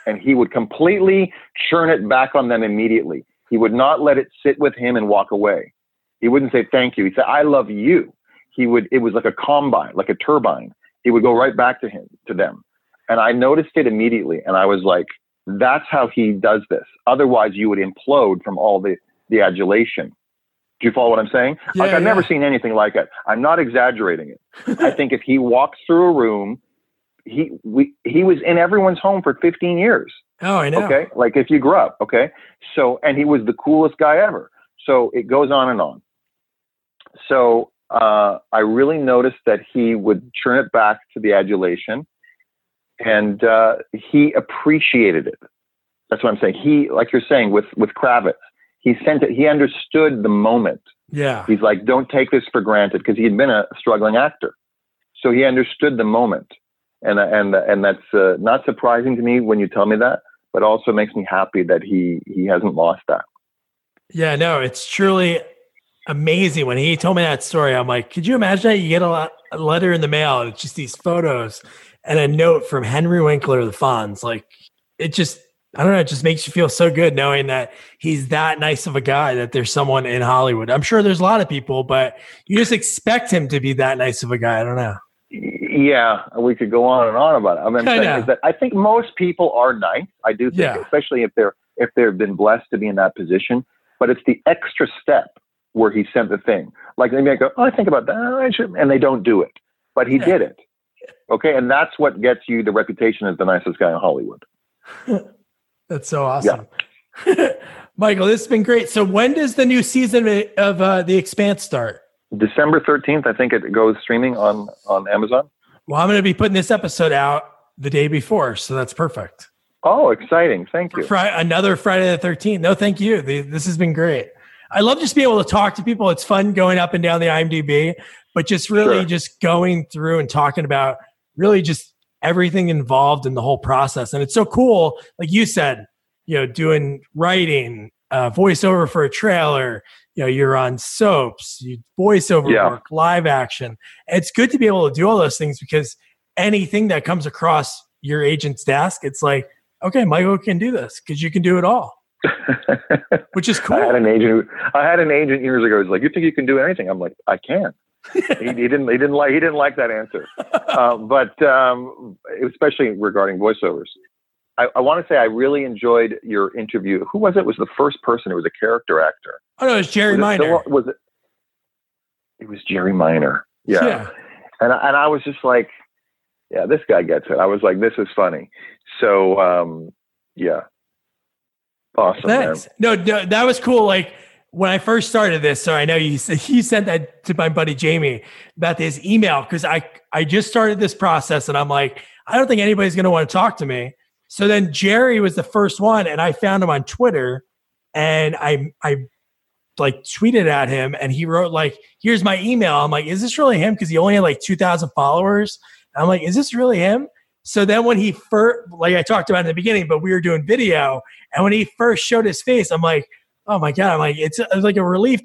And he would completely churn it back on them immediately. He would not let it sit with him and walk away. He wouldn't say thank you. He'd say, I love you. He would, it was like a combine, like a turbine. He would go right back to him, to them. And I noticed it immediately. And I was like, that's how he does this. Otherwise you would implode from all the, the adulation. Do you follow what I'm saying? Yeah, like I've never seen anything like it. I'm not exaggerating it. I think if he walks through a room, he we he was in everyone's home for 15 years. Oh, I know. Okay. Like if you grew up. Okay. So, and he was the coolest guy ever. So it goes on and on. So uh, I really noticed that he would turn it back to the adulation and uh, he appreciated it. That's what I'm saying. He, like you're saying, with, with Kravitz, he sent it, he understood the moment. Yeah. He's like, don't take this for granted because he had been a struggling actor. So he understood the moment. And, and, and that's uh, not surprising to me when you tell me that, but also makes me happy that he, he hasn't lost that. Yeah, no, it's truly amazing. When he told me that story, I'm like, could you imagine that you get a, a letter in the mail and it's just these photos and a note from Henry Winkler, of the Fonz? Like, it just, I don't know, it just makes you feel so good knowing that he's that nice of a guy that there's someone in Hollywood. I'm sure there's a lot of people, but you just expect him to be that nice of a guy. I don't know. Yeah, we could go on and on about it. I mean, I, that I think most people are nice. I do think, yeah. especially if they're if they've been blessed to be in that position. But it's the extra step where he sent the thing. Like they may go, oh, I think about that, and they don't do it, but he yeah. did it. Okay, and that's what gets you the reputation as the nicest guy in Hollywood. that's so awesome. Yeah. Michael, this has been great. So when does the new season of uh, The Expanse start? December 13th, I think it goes streaming on on Amazon. Well, I'm going to be putting this episode out the day before, so that's perfect. Oh, exciting. Thank you. Friday, another Friday the 13th. No, thank you. This has been great. I love just being able to talk to people. It's fun going up and down the IMDb, but just really sure. just going through and talking about really just everything involved in the whole process. And it's so cool, like you said, you know, doing writing, uh, voiceover for a trailer. You know, you're on soaps, you voiceover yeah. work, live action. It's good to be able to do all those things because anything that comes across your agent's desk, it's like, okay, Michael can do this because you can do it all. Which is cool. I had an agent. Who, I had an agent years ago. Who's like, "You think you can do anything?" I'm like, "I can." he, he, didn't. He didn't like. He didn't like that answer. Uh, but um, especially regarding voiceovers, I, I want to say I really enjoyed your interview. Who was it? Was the first person who was a character actor? Oh no, it was Jerry was Minor. It was it? It was Jerry Minor. Yeah. yeah. And and I was just like, yeah, this guy gets it. I was like, this is funny. So um, yeah, awesome. Thanks. No, no, that was cool. Like when I first started this, so I know you you sent that to my buddy Jamie about his email because I I just started this process and I'm like, I don't think anybody's going to want to talk to me. So then Jerry was the first one, and I found him on Twitter, and I I like tweeted at him, and he wrote like, "Here's my email." I'm like, "Is this really him?" Because he only had like two thousand followers. I'm like, "Is this really him?" So then when he first, like I talked about in the beginning, but we were doing video, and when he first showed his face, I'm like, "Oh my god!" I'm like, "It's, it's like a relief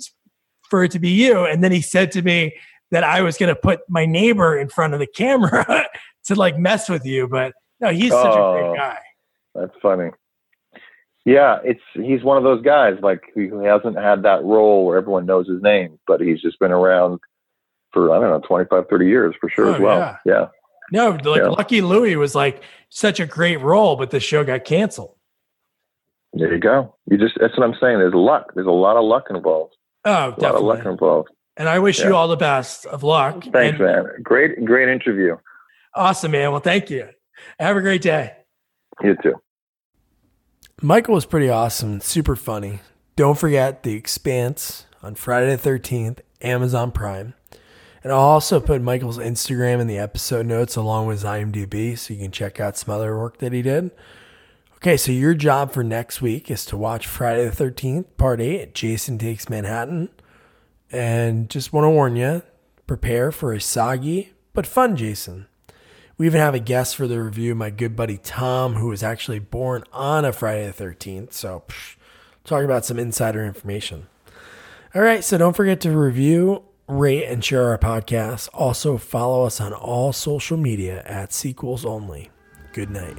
for it to be you." And then he said to me that I was going to put my neighbor in front of the camera to like mess with you, but no, he's such oh, a great oh, guy. That's funny. Yeah, it's he's one of those guys like who hasn't had that role where everyone knows his name, but he's just been around for I don't know 25, 30 years for sure oh, as well. Yeah. yeah. No, like yeah. Lucky Louie was like such a great role, but the show got canceled. There you go. You just that's what I'm saying. There's luck. There's a lot of luck involved. Oh, definitely. A lot of luck involved. And I wish yeah. you all the best of luck. Thanks, and, man. Great, great interview. Awesome, man. Well, thank you. Have a great day. You too. Michael was pretty awesome, super funny. Don't forget The Expanse on Friday the 13th, Amazon Prime. And I'll also put Michael's Instagram in the episode notes along with his IMDb so you can check out some other work that he did. Okay, so your job for next week is to watch Friday the 13th, Part 8, Jason Takes Manhattan. And just want to warn you prepare for a soggy but fun Jason. We even have a guest for the review, my good buddy Tom, who was actually born on a Friday the 13th. So, psh, talk about some insider information. All right, so don't forget to review, rate, and share our podcast. Also, follow us on all social media at Sequels Only. Good night.